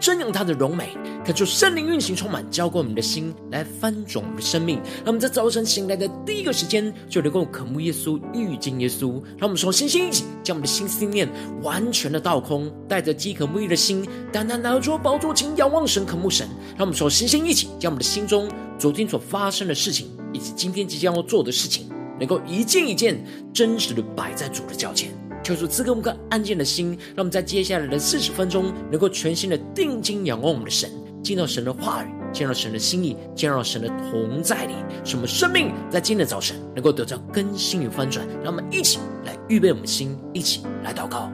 瞻仰他的荣美，恳求圣灵运行充满，浇灌我们的心，来翻转我们的生命。让我们在早晨醒来的第一个时间，就能够渴慕耶稣、遇见耶稣。让我们说，星星一起，将我们的心思念完全的倒空，带着饥渴沐浴的心，单单拿出宝座前，仰望神、渴慕神。让我们说，星星一起，将我们的心中昨天所发生的事情，以及今天即将要做的事情，能够一件一件真实的摆在主的脚前。求主赐给我们个安静的心，让我们在接下来的四十分钟，能够全心的定睛仰望我们的神，进到神的话语，进到神的心意，进到神的同在里，使我们生命在今天的早晨能够得到更新与翻转。让我们一起来预备我们的心，一起来祷告。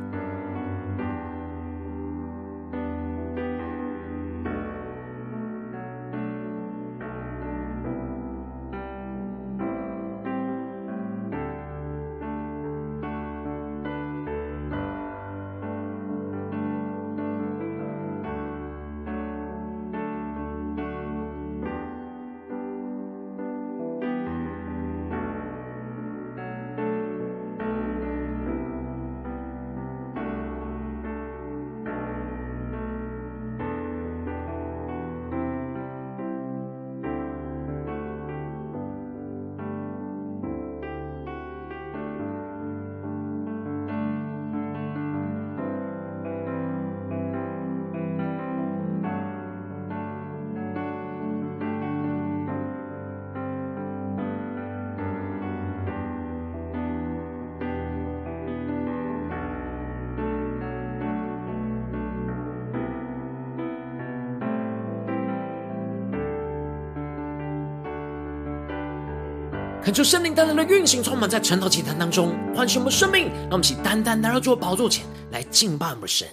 恳求圣灵单单的运行，充满在晨祷祭坛当中，唤醒我们生命。让我们一起单单来到主宝座前来敬拜我们神。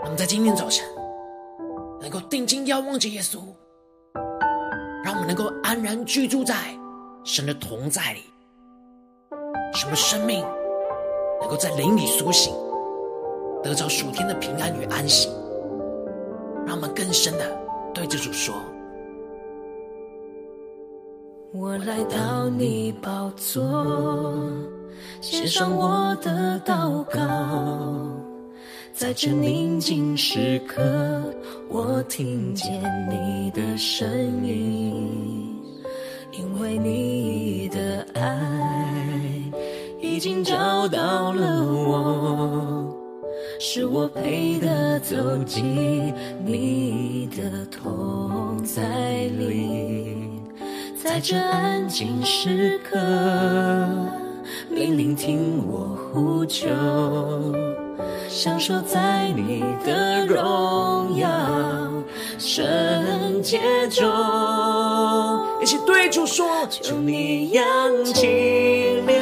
让我们在今天早晨能够定睛仰望着耶稣，让我们能够安然居住在神的同在里，什么生命能够在灵里苏醒，得着属天的平安与安息。让我们更深的对着主说。我来到你宝座，献上我的祷告，在这宁静时刻，我听见你的声音，因为你的爱已经找到了我，是我配得走进你的同在里。在这安静时刻，你聆听我呼求，享受在你的荣耀圣洁中。一起对主说：求你扬起脸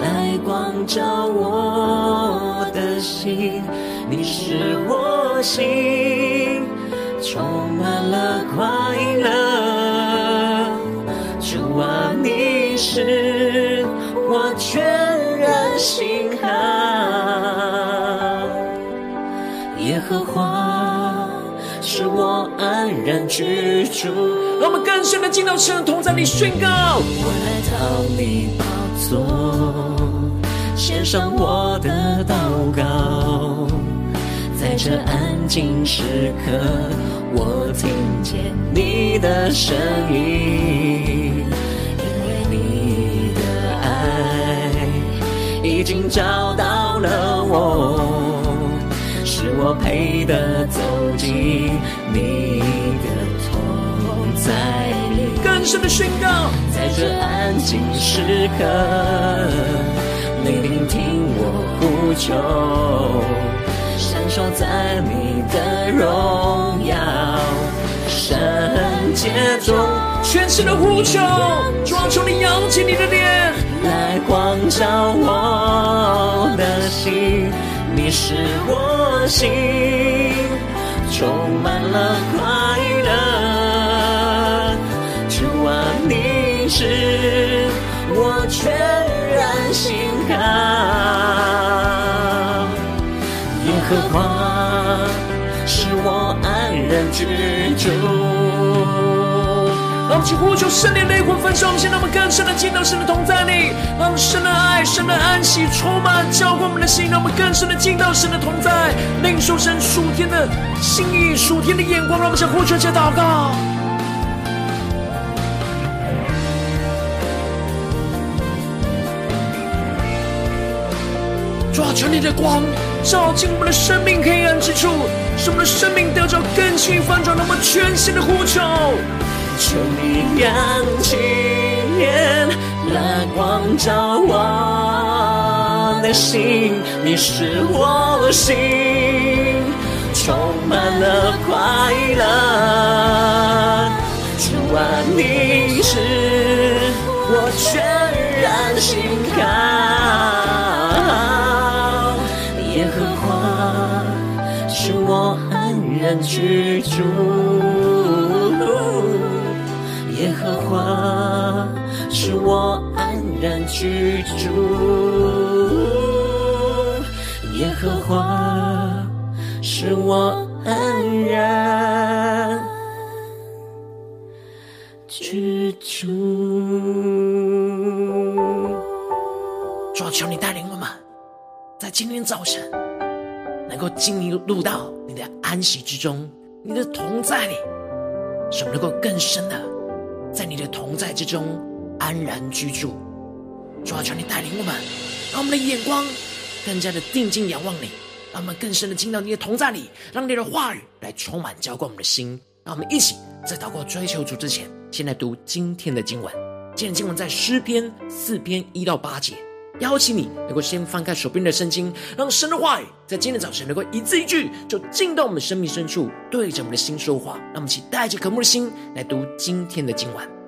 来光照我的心，你使我心充满了快乐。你是我全然心靠，耶和华是我安然居住。让我们更深的进到神同在里宣告。我来到你宝座，献上我的祷告，在这安静时刻，我听见你的声音。已经找到了我，是我配得走进你的同在里。更深的宣告，在这安静时刻，聆听我呼求，享受在你的荣耀圣洁中，全心的呼求，主啊，求你扬起你的脸。来光照我的心，你使我心充满了快乐。主啊，你是我全然心靠。耶和华是我安然居住。让我们去呼求圣灵雷魂焚烧，现在我们更深的进到神的同在里，让神的爱、神的安息充满浇灌我们的心，让我们更深的进到神的同在，领受神属天的心意、属天的眼光，让我们向呼求、且祷告。主啊，求你的光照进我们的生命黑暗之处，使我们的生命得着更新翻转，让我们全新的呼求。求你扬起脸来光照我的心，你使我心充满了快乐。主啊，你是我全然心靠，耶和华是我安然居住。耶和华使我安然居住，耶和华使我安然居住。主啊，求你带领我们，在今天早晨能够进入到你的安息之中，你的同在里，使我们能够更深的。在你的同在之中安然居住，主啊，求你带领我们，让我们的眼光更加的定睛仰望你，让我们更深的进到你的同在里，让你的话语来充满浇灌我们的心。让我们一起在祷告追求主之前，先来读今天的经文。今天经文在诗篇四篇一到八节。邀请你能够先翻开手边的圣经，让神的话语在今天早晨能够一字一句，就进到我们的生命深处，对着我们的心说话。让我们一起带着渴慕的心来读今天的经文。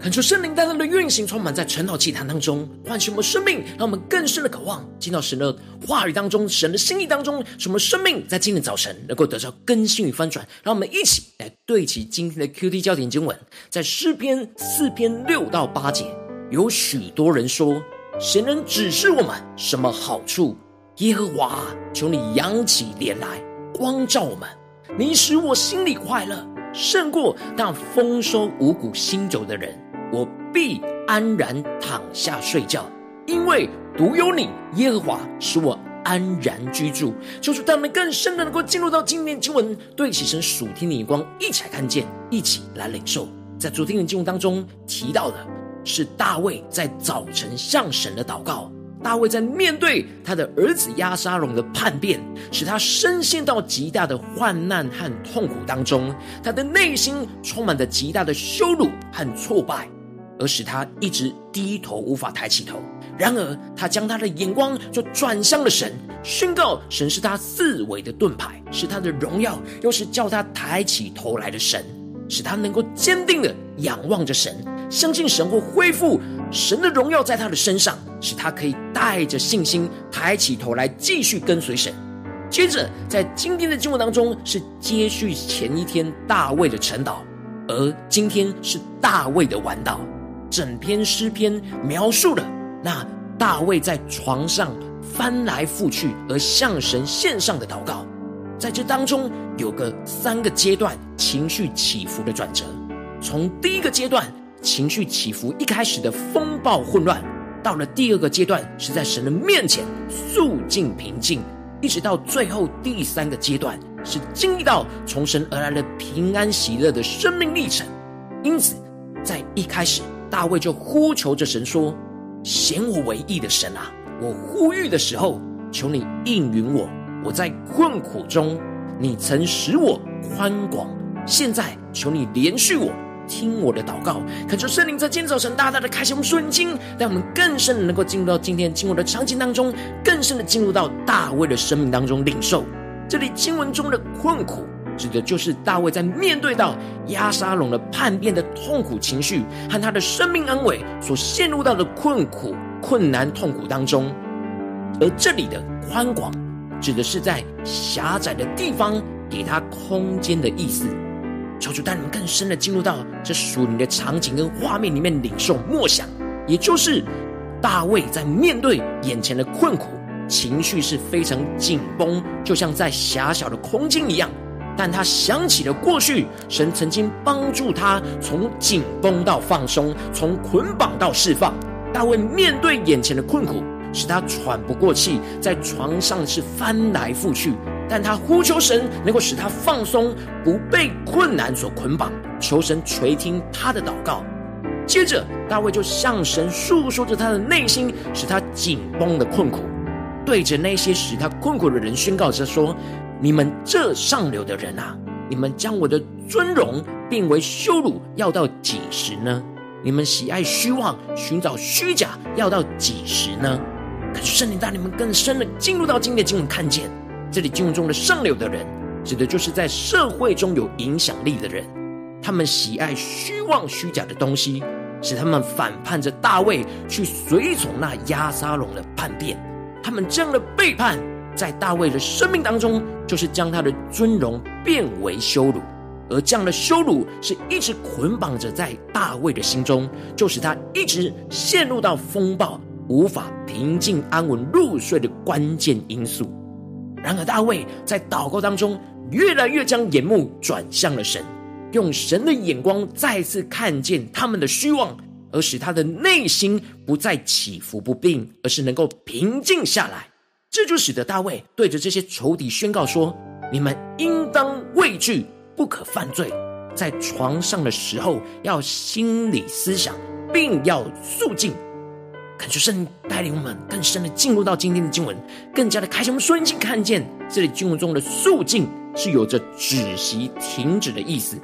恳求圣灵大大的运行，充满在晨祷祭坛当中，唤醒我们生命，让我们更深的渴望进到神的话语当中，神的心意当中，使我们生命在今天早晨能够得到更新与翻转。让我们一起来对齐今天的 QT 焦点经文，在诗篇四篇六到八节，有许多人说：“谁能指示我们什么好处？”耶和华，求你扬起脸来，光照我们。你使我心里快乐，胜过那丰收五谷新酒的人。我必安然躺下睡觉，因为独有你，耶和华使我安然居住。求主，他们更深的能够进入到今天经文，对齐神属天的眼光，一起来看见，一起来领受。在昨天的经文当中提到的是大卫在早晨向神的祷告。大卫在面对他的儿子押沙龙的叛变，使他深陷到极大的患难和痛苦当中，他的内心充满着极大的羞辱和挫败。而使他一直低头，无法抬起头。然而，他将他的眼光就转向了神，宣告神是他四围的盾牌，是他的荣耀，又是叫他抬起头来的神，使他能够坚定的仰望着神，相信神会恢复神的荣耀在他的身上，使他可以带着信心抬起头来，继续跟随神。接着，在今天的经文当中，是接续前一天大卫的晨祷，而今天是大卫的晚祷。整篇诗篇描述了那大卫在床上翻来覆去而向神献上的祷告，在这当中有个三个阶段情绪起伏的转折。从第一个阶段情绪起伏一开始的风暴混乱，到了第二个阶段是在神的面前肃静平静，一直到最后第三个阶段是经历到从神而来的平安喜乐的生命历程。因此，在一开始。大卫就呼求着神说：“显我为义的神啊，我呼吁的时候，求你应允我。我在困苦中，你曾使我宽广。现在求你怜恤我，听我的祷告。恳求圣灵在今天早晨大大的开启我们属灵经，让我们更深的能够进入到今天经文的场景当中，更深的进入到大卫的生命当中领受这里经文中的困苦。”指的就是大卫在面对到押沙龙的叛变的痛苦情绪和他的生命安危所陷入到的困苦、困难、痛苦当中，而这里的宽广指的是在狭窄的地方给他空间的意思。求主带你们更深的进入到这属灵的场景跟画面里面领受默想，也就是大卫在面对眼前的困苦，情绪是非常紧绷，就像在狭小的空间一样。但他想起了过去，神曾经帮助他从紧绷到放松，从捆绑到释放。大卫面对眼前的困苦，使他喘不过气，在床上是翻来覆去。但他呼求神，能够使他放松，不被困难所捆绑，求神垂听他的祷告。接着，大卫就向神诉说着他的内心，使他紧绷的困苦，对着那些使他困苦的人宣告着说。你们这上流的人啊，你们将我的尊荣变为羞辱，要到几时呢？你们喜爱虚妄，寻找虚假，要到几时呢？可是圣灵带你们更深的进入到今天的经文，看见这里经文中的上流的人，指的就是在社会中有影响力的人。他们喜爱虚妄虚假的东西，使他们反叛着大卫，去随从那押沙龙的叛变。他们这样的背叛。在大卫的生命当中，就是将他的尊荣变为羞辱，而这样的羞辱是一直捆绑着在大卫的心中，就使他一直陷入到风暴，无法平静安稳入睡的关键因素。然而，大卫在祷告当中，越来越将眼目转向了神，用神的眼光再次看见他们的虚妄，而使他的内心不再起伏不定，而是能够平静下来。这就使得大卫对着这些仇敌宣告说：“你们应当畏惧，不可犯罪。在床上的时候，要心里思想，并要肃静。”恳求圣带领我们更深的进入到今天的经文，更加的开启我们双眼，看见这里经文中的肃静是有着止息、停止的意思。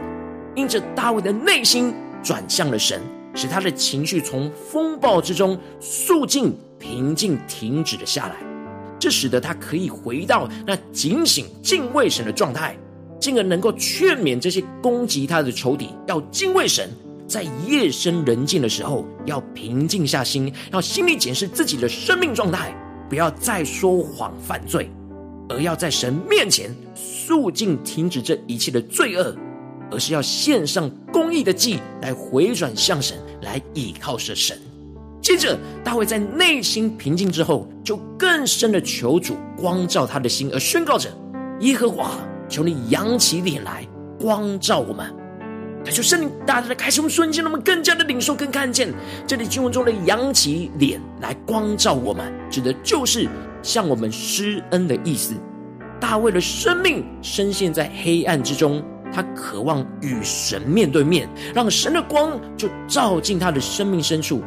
因着大卫的内心转向了神，使他的情绪从风暴之中肃静、平静、停止了下来。这使得他可以回到那警醒敬畏神的状态，进而能够劝勉这些攻击他的仇敌要敬畏神，在夜深人静的时候，要平静下心，要心里检视自己的生命状态，不要再说谎犯罪，而要在神面前肃静，停止这一切的罪恶，而是要献上公义的祭来回转向神，来倚靠着神。接着，大卫在内心平静之后，就更深的求主光照他的心，而宣告着：“耶和华，求你扬起脸来，光照我们。”他就圣灵大大的开启我们瞬间，让我们更加的领受、更看见这里经文中的“扬起脸来光照我们”，指的就是向我们施恩的意思。大卫的生命深陷在黑暗之中，他渴望与神面对面，让神的光就照进他的生命深处。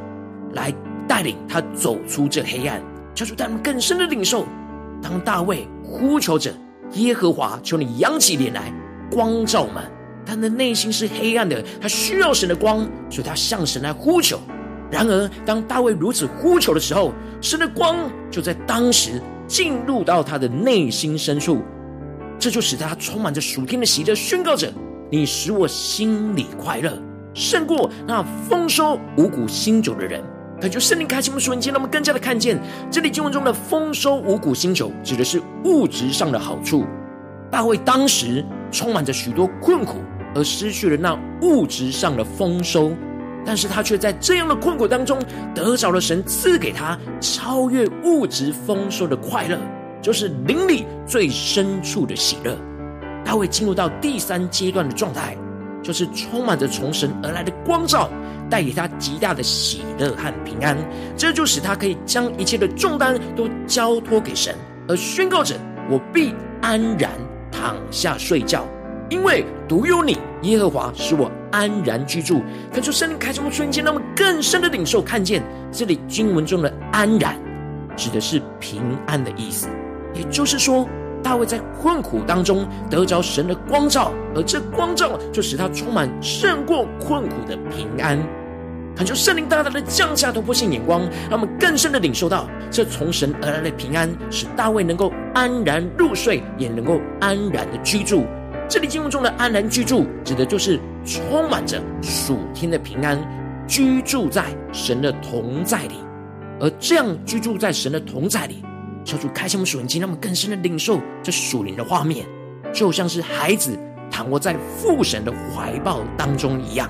来带领他走出这黑暗，求主带我们更深的领受。当大卫呼求着耶和华，求你扬起脸来光照我们。他的内心是黑暗的，他需要神的光，所以他向神来呼求。然而，当大卫如此呼求的时候，神的光就在当时进入到他的内心深处，这就使他充满着属天的喜乐，宣告着：“你使我心里快乐，胜过那丰收五谷新酒的人。”感觉圣灵开启我们瞬间，让我们更加的看见这里经文中的丰收五谷新酒，指的是物质上的好处。大卫当时充满着许多困苦，而失去了那物质上的丰收，但是他却在这样的困苦当中得着了神赐给他超越物质丰收的快乐，就是灵里最深处的喜乐。大卫进入到第三阶段的状态，就是充满着从神而来的光照。带给他极大的喜乐和平安，这就使他可以将一切的重担都交托给神，而宣告着：“我必安然躺下睡觉，因为独有你，耶和华使我安然居住。”恳求圣灵开启我们瞬间，那么更深的领受看见这里经文中的“安然”指的是平安的意思，也就是说，大卫在困苦当中得着神的光照，而这光照就使他充满胜过困苦的平安。恳求圣灵大大的降下突破性眼光，让我们更深的领受到这从神而来的平安，使大卫能够安然入睡，也能够安然的居住。这里经文中的安然居住，指的就是充满着属天的平安，居住在神的同在里。而这样居住在神的同在里，求主开启我们属灵经，让我们更深的领受这属灵的画面，就像是孩子躺卧在父神的怀抱当中一样。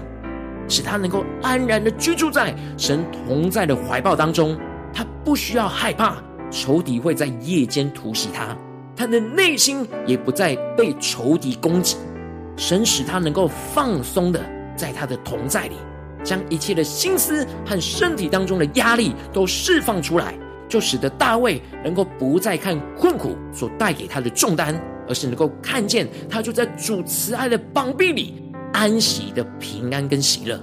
使他能够安然的居住在神同在的怀抱当中，他不需要害怕仇敌会在夜间突袭他，他的内心也不再被仇敌攻击。神使他能够放松的在他的同在里，将一切的心思和身体当中的压力都释放出来，就使得大卫能够不再看困苦所带给他的重担，而是能够看见他就在主慈爱的膀臂里。安息的平安跟喜乐，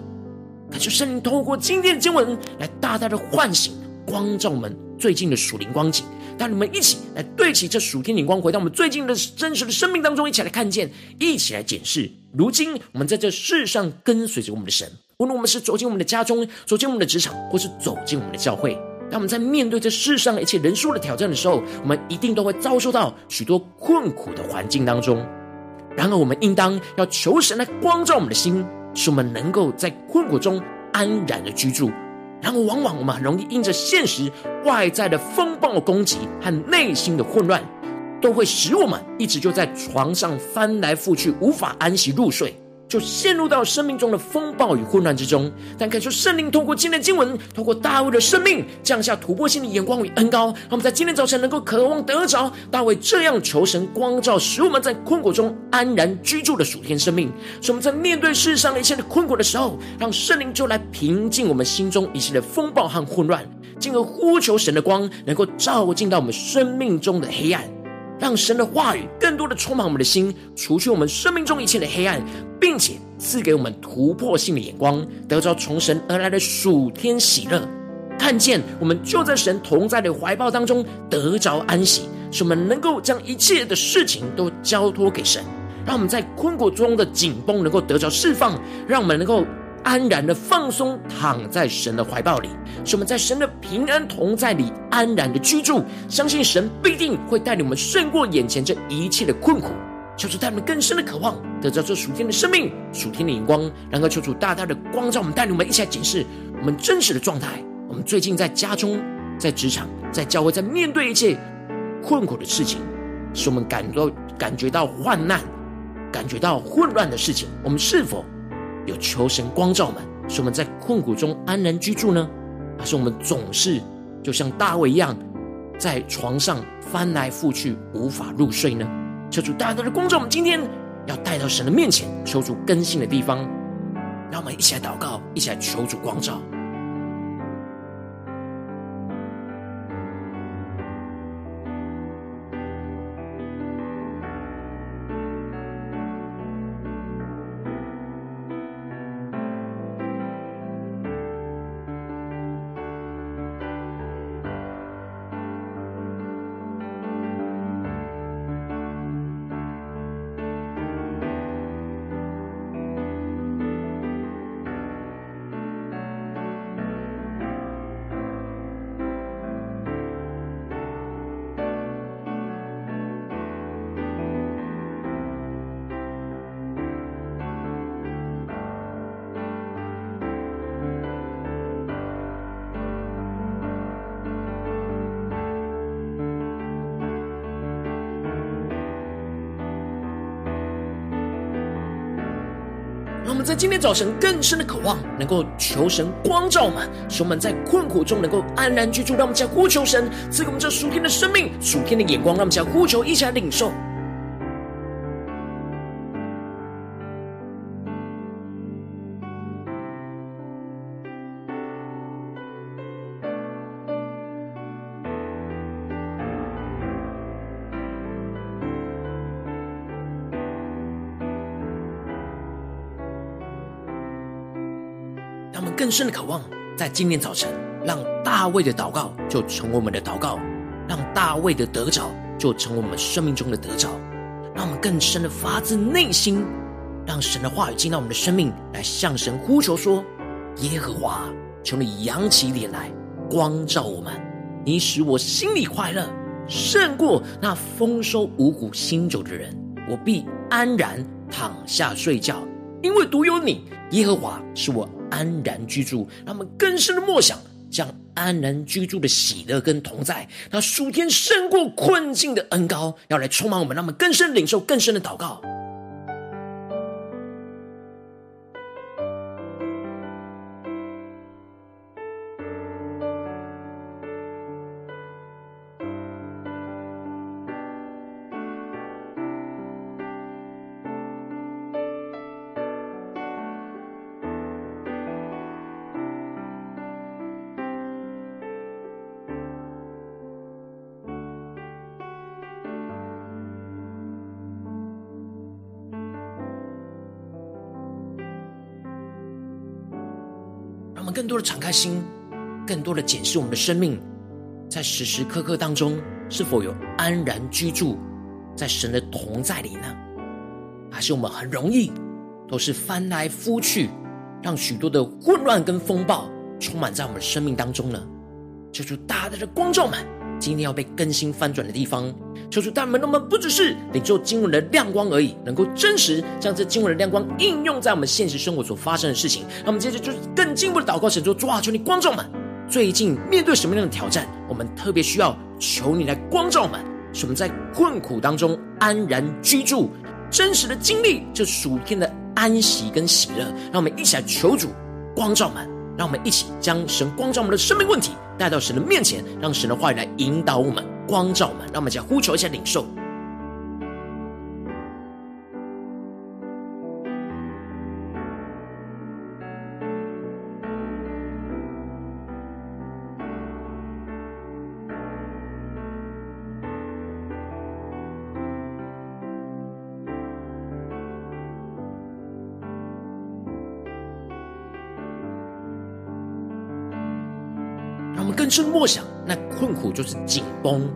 感谢圣灵透过今天的经文来大大的唤醒、光照我们最近的属灵光景，带你们一起来对齐这属天灵光，回到我们最近的真实的生命当中，一起来看见，一起来检视。如今我们在这世上跟随着我们的神，无论我们是走进我们的家中、走进我们的职场，或是走进我们的教会，当我们在面对这世上一切人数的挑战的时候，我们一定都会遭受到许多困苦的环境当中。然而，我们应当要求神来光照我们的心，使我们能够在困苦中安然的居住。然而，往往我们很容易因着现实外在的风暴攻击和内心的混乱，都会使我们一直就在床上翻来覆去，无法安息入睡。就陷入到生命中的风暴与混乱之中，但感受圣灵通过今天的经文，透过大卫的生命降下突破性的眼光与恩膏，让我们在今天早晨能够渴望得着大卫这样求神光照，使我们在困苦中安然居住的属天生命。使我们在面对世上一切的困苦的时候，让圣灵就来平静我们心中一切的风暴和混乱，进而呼求神的光能够照进到我们生命中的黑暗。让神的话语更多的充满我们的心，除去我们生命中一切的黑暗，并且赐给我们突破性的眼光，得着从神而来的属天喜乐，看见我们就在神同在的怀抱当中得着安息，使我们能够将一切的事情都交托给神，让我们在困苦中的紧绷能够得着释放，让我们能够。安然的放松，躺在神的怀抱里，使我们在神的平安同在里安然的居住。相信神必定会带领我们胜过眼前这一切的困苦，求主带我们更深的渴望，得到这属天的生命、属天的眼光，然后求主大大的光照我们，带领我们一起来检视我们真实的状态。我们最近在家中、在职场、在教会，在面对一切困苦的事情，使我们感到感觉到患难、感觉到混乱的事情，我们是否有求神光照我们，使我们在困苦中安然居住呢？还是我们总是就像大卫一样，在床上翻来覆去，无法入睡呢？求主大大的光照我们，今天要带到神的面前，求主更新的地方，让我们一起来祷告，一起来求主光照。在今天早晨更深的渴望，能够求神光照我们，使我们在困苦中能够安然居住。让我们家呼求神赐给我们这属天的生命、属天的眼光。让我们家呼求，一起来领受。更深的渴望，在今天早晨，让大卫的祷告就成为我们的祷告，让大卫的得着就成为我们生命中的得着，让我们更深的发自内心，让神的话语进到我们的生命，来向神呼求说：耶和华，求你扬起脸来，光照我们，你使我心里快乐，胜过那丰收五谷新酒的人，我必安然躺下睡觉，因为独有你，耶和华是我。安然居住，让我们更深的默想，将安然居住的喜乐跟同在，那数天胜过困境的恩膏，要来充满我们，让我们更深领受更深的祷告。多的敞开心，更多的检视我们的生命，在时时刻刻当中是否有安然居住在神的同在里呢？还是我们很容易都是翻来覆去，让许多的混乱跟风暴充满在我们的生命当中呢？求主大大的光照们，今天要被更新翻转的地方。求主带领我们，不只是领受经文的亮光而已，能够真实将这经文的亮光应用在我们现实生活所发生的事情。那我们接着就是更进一步的祷告，神说：主啊，求你光照们，最近面对什么样的挑战？我们特别需要求你来光照们，使我们在困苦当中安然居住，真实的经历这属天的安息跟喜乐。让我们一起来求主光照们。让我们一起将神光照我们的生命问题带到神的面前，让神的话语来引导我们、光照我们。让我们再呼求一下领受。深默想，那困苦就是紧绷，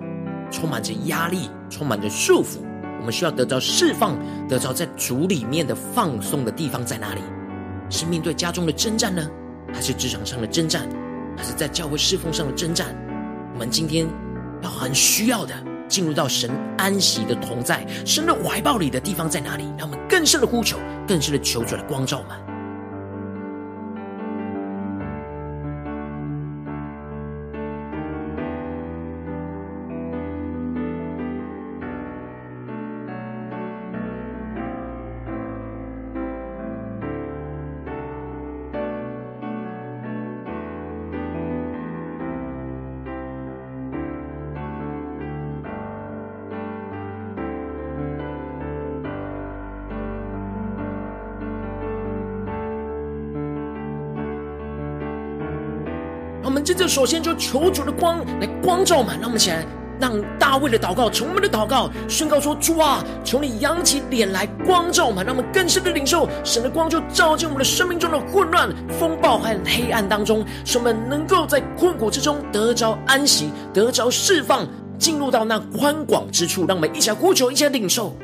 充满着压力，充满着束缚。我们需要得到释放，得到在主里面的放松的地方在哪里？是面对家中的征战呢，还是职场上的征战，还是在教会侍奉上的征战？我们今天要很需要的，进入到神安息的同在、神的怀抱里的地方在哪里？让我们更深的呼求，更深的求主来光照我们。首先就求主的光来光照满，让我们起来，让大卫的祷告成我们的祷告，宣告说：主啊，求你扬起脸来光照满，让我们更深的领受神的光，就照进我们的生命中的混乱、风暴和黑暗当中，使我们能够在困苦之中得着安息，得着释放，进入到那宽广之处。让我们一起来呼求，一起来领受。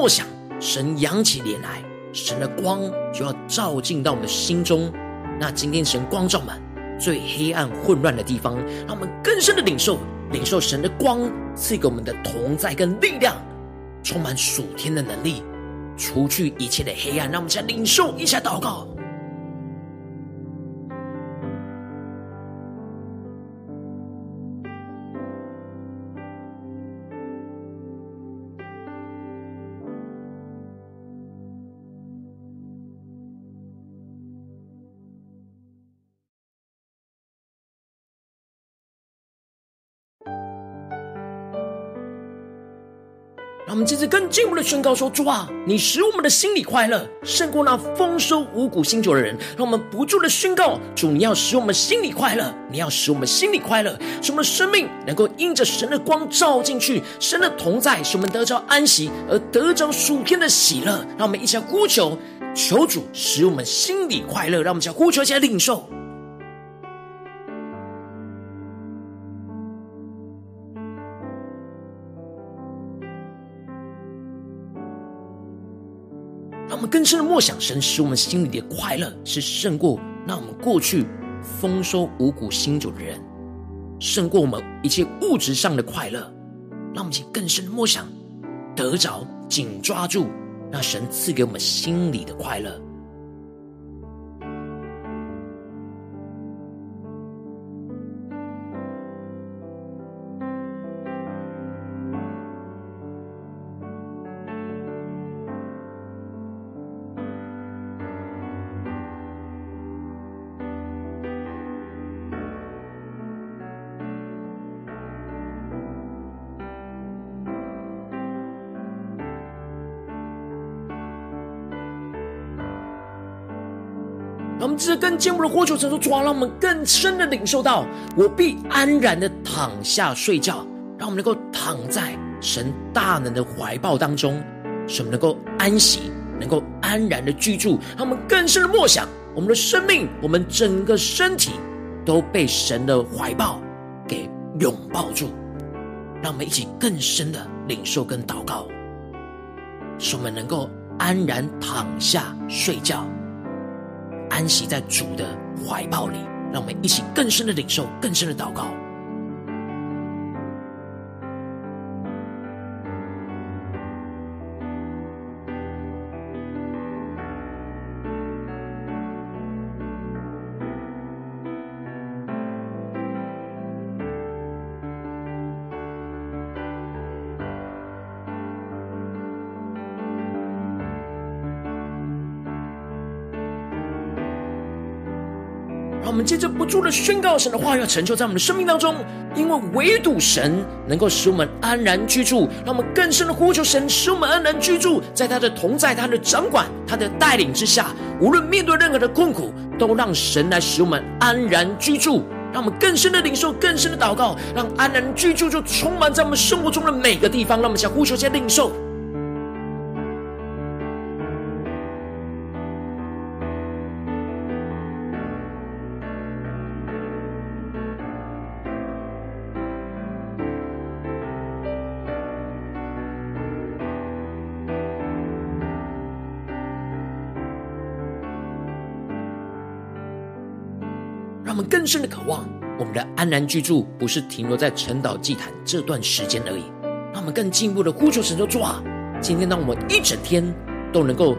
默想，神扬起脸来，神的光就要照进到我们的心中。那今天神光照满最黑暗混乱的地方，让我们更深的领受，领受神的光赐给我们的同在跟力量，充满属天的能力，除去一切的黑暗。让我们再领受一下祷告。接着更进一步的宣告说：“主啊，你使我们的心里快乐，胜过那丰收五谷新酒的人。”让我们不住的宣告：“主，你要使我们心里快乐，你要使我们心里快乐，使我们的生命能够因着神的光照进去，神的同在，使我们得着安息，而得着属天的喜乐。”让我们一起来呼求，求主使我们心里快乐。让我们一起来呼求，一起来领受。更深的默想，神使我们心里的快乐是胜过那我们过去丰收五谷新酒的人，胜过我们一切物质上的快乐。让我们去更深的默想，得着紧抓住那神赐给我们心里的快乐。让我们这更进一步的呼求，神说：主啊，让我们更深的领受到，我必安然的躺下睡觉，让我们能够躺在神大能的怀抱当中，使我们能够安息，能够安然的居住。让我们更深的默想，我们的生命，我们整个身体都被神的怀抱给拥抱住。让我们一起更深的领受跟祷告，使我们能够安然躺下睡觉。安息在主的怀抱里，让我们一起更深的领受，更深的祷告。我们接着不住的宣告神的话要成就在我们的生命当中，因为唯独神能够使我们安然居住，让我们更深的呼求神使我们安然居住，在他的同在、他的掌管、他的带领之下，无论面对任何的困苦，都让神来使我们安然居住，让我们更深的领受、更深的祷告，让安然居住就充满在我们生活中的每个地方，让我们想呼求、先领受。更深的渴望，我们的安然居住不是停留在晨岛祭坛这段时间而已。让我们更进一步的呼求神说：主啊，今天当我们一整天都能够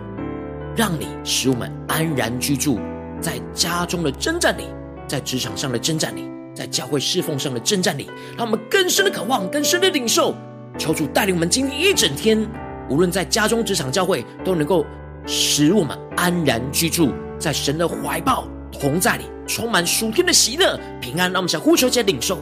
让你使我们安然居住，在家中的征战里，在职场上的征战里，在教会侍奉上的征战里，让我们更深的渴望，更深的领受。求主带领我们今天一整天，无论在家中、职场、教会，都能够使我们安然居住在神的怀抱同在里，充满属天的喜乐、平安。让我们想呼求，且领受。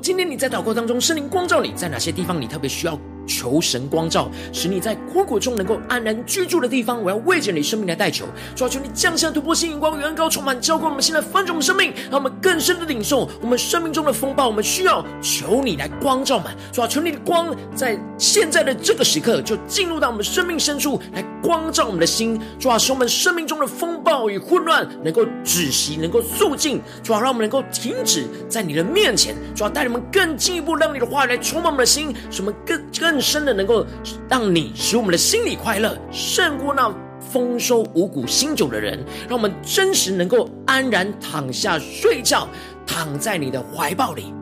今天你在祷告当中，圣灵光照你在哪些地方，你特别需要求神光照，使你在困苦中能够安然居住的地方，我要为着你生命来代求，主要求你降下突破性眼光，远高充满浇灌我们现在翻转我们生命，让我们更深的领受我们生命中的风暴。我们需要求你来光照满，主要求你的光在现在的这个时刻就进入到我们生命深处，来光照我们的心，主要使我们生命中的风暴与混乱能够止息，能够肃静，主要让我们能够停止在你的面前，主要带你们更进一步，让你的话语来充满我们的心，使我们更。更深的能够让你使我们的心里快乐，胜过那丰收五谷新酒的人，让我们真实能够安然躺下睡觉，躺在你的怀抱里，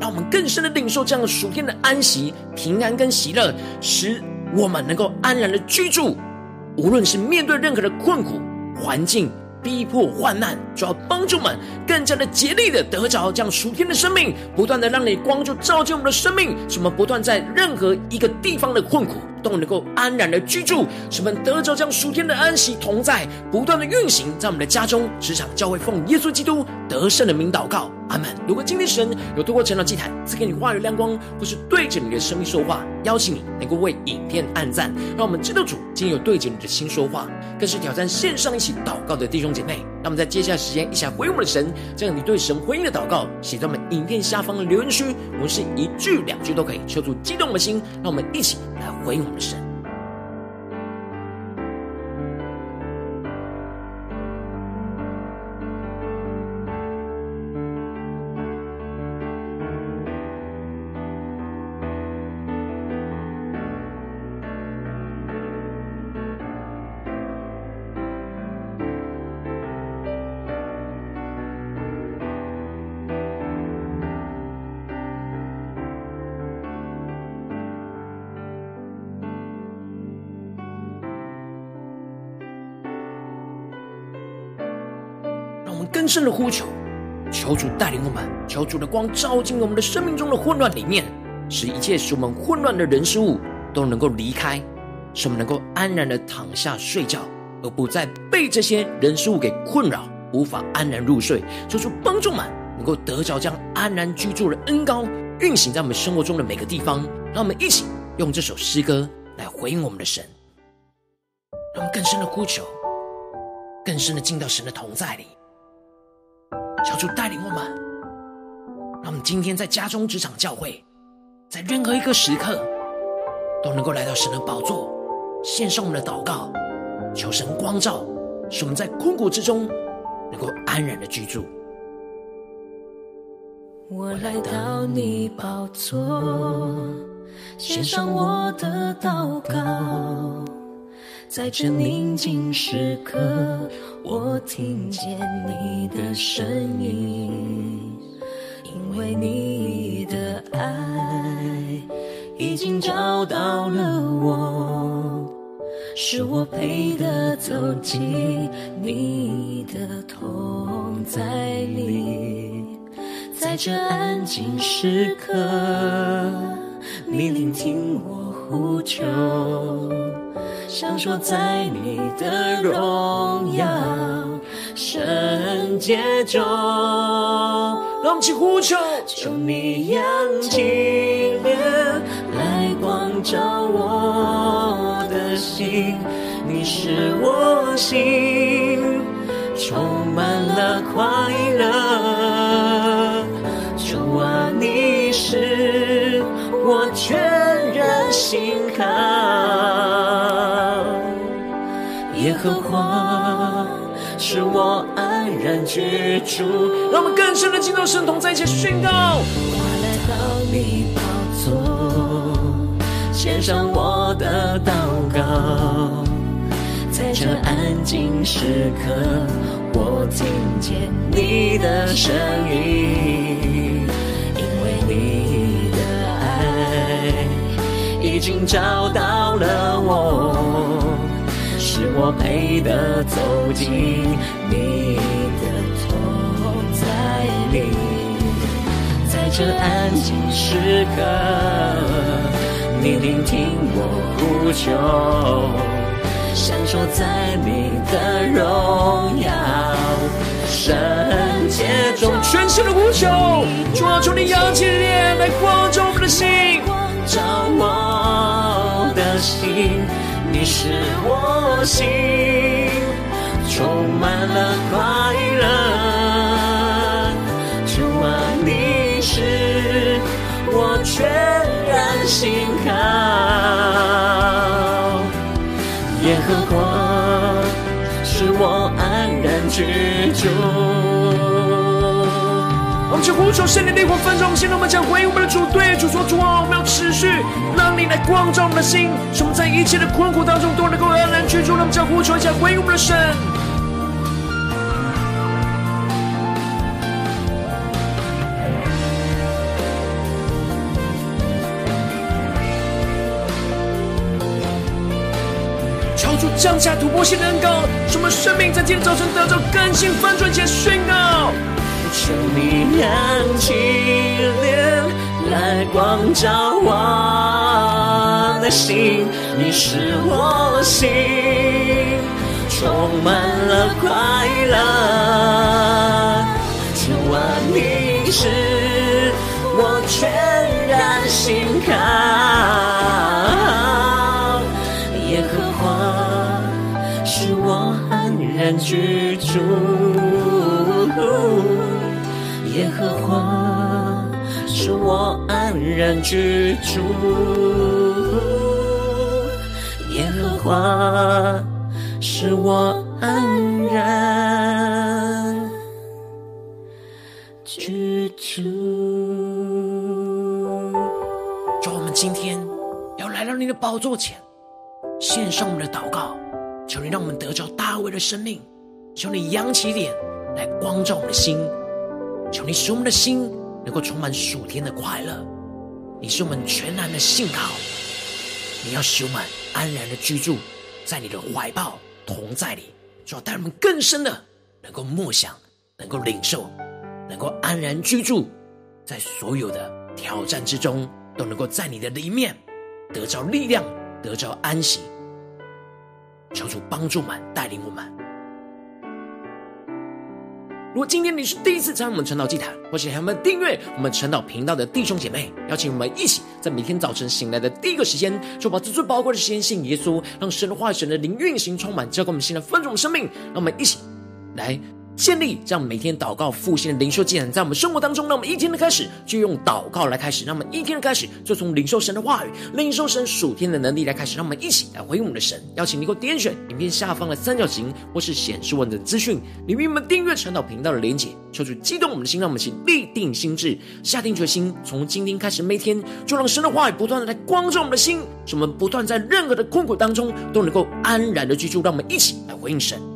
让我们更深的领受这样的属天的安息、平安跟喜乐，使我们能够安然的居住，无论是面对任何的困苦环境。逼迫患难，就要帮助我们更加的竭力的得着这样属天的生命，不断的让你光就照进我们的生命，使我们不断在任何一个地方的困苦都能够安然的居住，使我们得着这样属天的安息同在，不断的运行在我们的家中、职场、教会，奉耶稣基督得胜的名祷告。阿门。如果今天神有透过晨祷祭坛赐给你话语亮光，或是对着你的生命说话，邀请你能够为影片按赞，让我们知道主今天有对着你的心说话，更是挑战线上一起祷告的弟兄姐妹。让我们在接下来时间一起来回应我们的神，将你对神回应的祷告写在我们影片下方的留言区，我们是一句两句都可以，求主激动的心，让我们一起来回应我们的神。深的呼求，求主带领我们，求主的光照进我们的生命中的混乱里面，使一切使我们混乱的人事物都能够离开，使我们能够安然的躺下睡觉，而不再被这些人事物给困扰，无法安然入睡。求主帮助我们能够得着这样安然居住的恩膏，运行在我们生活中的每个地方。让我们一起用这首诗歌来回应我们的神，让我们更深的呼求，更深的进到神的同在里。小主带领我们，让我们今天在家中、职场、教会，在任何一个时刻，都能够来到神的宝座，献上我们的祷告，求神光照，使我们在困苦之中能够安然的居住。我来到你宝座，献上我的祷告，在这宁静时刻，我听见你的声音，因为你的爱已经找到了我，是我配得走进你的同在里。在这安静时刻，你聆听我呼求，享受在你的荣耀圣洁中。让我们一起呼求，求你扬起脸来光照我的心，你是我心充满了快乐。主啊，你是我全靠，耶和华是我安然居住。让我们更深的敬拜神同在一起宣告。我来到你宝座，献上我的祷告，在这安静时刻，我听见你的声音。已经找到了我，是我配得走进你的同在里，在这安静时刻，你聆听我呼求，享受在你的荣耀圣洁中，全新的呼求，主啊，求你扬起脸来光照我们的心。照我的心，你是我心，充满了快乐。主啊，你是我全然信靠，耶和华是我安然居住。我们去呼求圣灵的烈火焚烧，现在我们将回应我们的主，对主说：主啊，我们要持续让你来光照我们的心，使我们在一切的困苦当中都能够安然居住。让我们将呼求一下，回应我们的神。求主降下突破性的恩膏，使我们生命在今天早晨得到更新翻转前宣告。求你扬起脸来光照我的心，你是我心充满了快乐。主啊，你是我全然信靠，耶和华是我安然居住。耶和华是我安然居住，耶和华是我安然居住。主，我们今天要来到你的宝座前，献上我们的祷告，求你让我们得着大卫的生命，求你扬起脸来光照我们的心。求你使我们的心能够充满属天的快乐，你是我们全然的信靠，你要使我们安然的居住在你的怀抱同在里，主要带我们更深的能够默想，能够领受，能够安然居住在所有的挑战之中，都能够在你的里面得着力量，得着安息。求主帮助们，带领我们。如果今天你是第一次参与我们晨祷祭坛，或是还没有订阅我们晨祷频道的弟兄姐妹，邀请我们一起在每天早晨醒来的第一个时间，就把这最宝贵的时间献给耶稣，让神的话语、神的灵运行充满，交给我们新的丰盛生命。让我们一起来建立这样每天祷告复兴的灵修祭坛，在我们生活当中，让我们一天的开始就用祷告来开始，让我们一天的开始就从领受神的话语、领受神属天的能力来开始，让我们一起来回应我们的神。邀请你给我点选影片下方的三角形，或是显示文的资讯，里面我们订阅传导频道的连结，求主激动我们的心，让我们请立定心志，下定决心，从今天开始，每天就让神的话语不断的来光照我们的心，使我们不断在任何的困苦当中都能够安然的居住。让我们一起来回应神。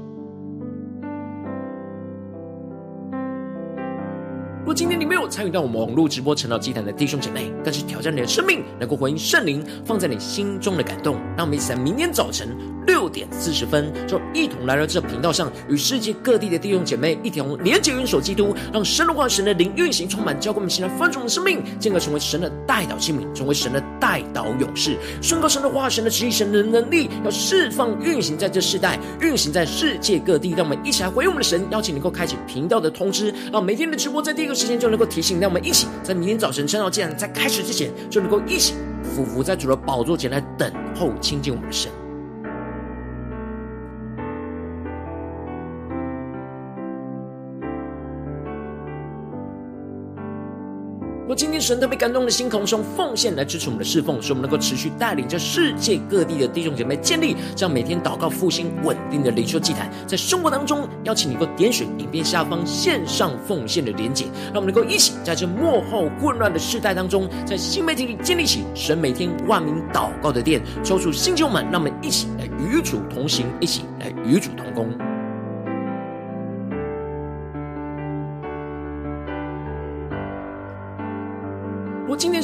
参与到我们网络直播晨祷祭坛的弟兄姐妹，更是挑战你的生命，能够回应圣灵放在你心中的感动。让我们一起在明天早晨六点四十分，就一同来到这频道上，与世界各地的弟兄姐妹一同连接、元首基督，让神的话、神的灵运行充满，教灌我们现在丰盛的生命，进而成为神的代祷器皿，成为神的代祷勇士，宣告神的话、神的旨意、神的能力，要释放运行在这世代，运行在世界各地。让我们一起来回应我们的神，邀请能够开启频道的通知，让每天的直播在第一个。时间就能够提醒，让我们一起在明天早晨晨祷竟然在开始之前，就能够一起俯伏在主的宝座前来等候亲近我们的神。若今天神特别感动的心，同时用奉献来支持我们的侍奉，使我们能够持续带领着世界各地的弟兄姐妹建立这样每天祷告复兴稳定的灵修祭坛，在生活当中邀请你能够点选影片下方线上奉献的连结，让我们能够一起在这幕后混乱的世代当中，在新媒体里建立起神每天万名祷告的殿，抽出新旧们，让我们一起来与主同行，一起来与主同工。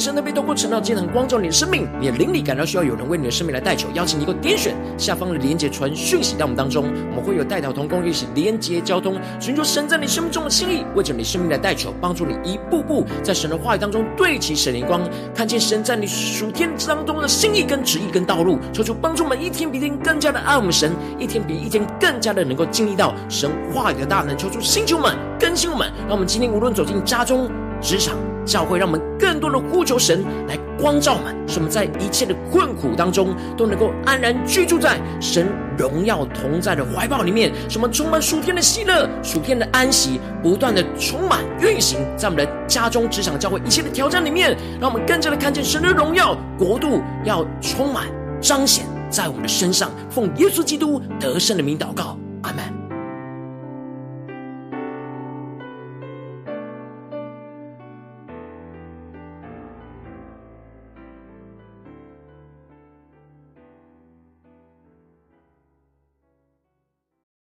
神的被透过晨祷祭坛光照你的生命，你的灵里感到需要有人为你的生命来代求，邀请你给我点选下方的连接传讯息到我们当中，我们会有代祷同工一起连接交通，寻求神在你生命中的心意，为着你生命来代求，帮助你一步步在神的话语当中对齐神灵光，看见神在你属天之当中的心意跟旨意跟道路，求出帮助我们一天比一天更加的爱我们神，一天比一天更加的能够经历到神话语的大能，求出星球们更新我们，让我们今天无论走进家中、职场、教会，让我们更多的呼求神来光照我们，使我们在一切的困苦当中都能够安然居住在神荣耀同在的怀抱里面，什么充满属天的喜乐、属天的安息，不断的充满运行在我们的家中、职场、教会一切的挑战里面，让我们更加的看见神的荣耀国度要充满彰显在我们的身上。奉耶稣基督得胜的名祷告，阿门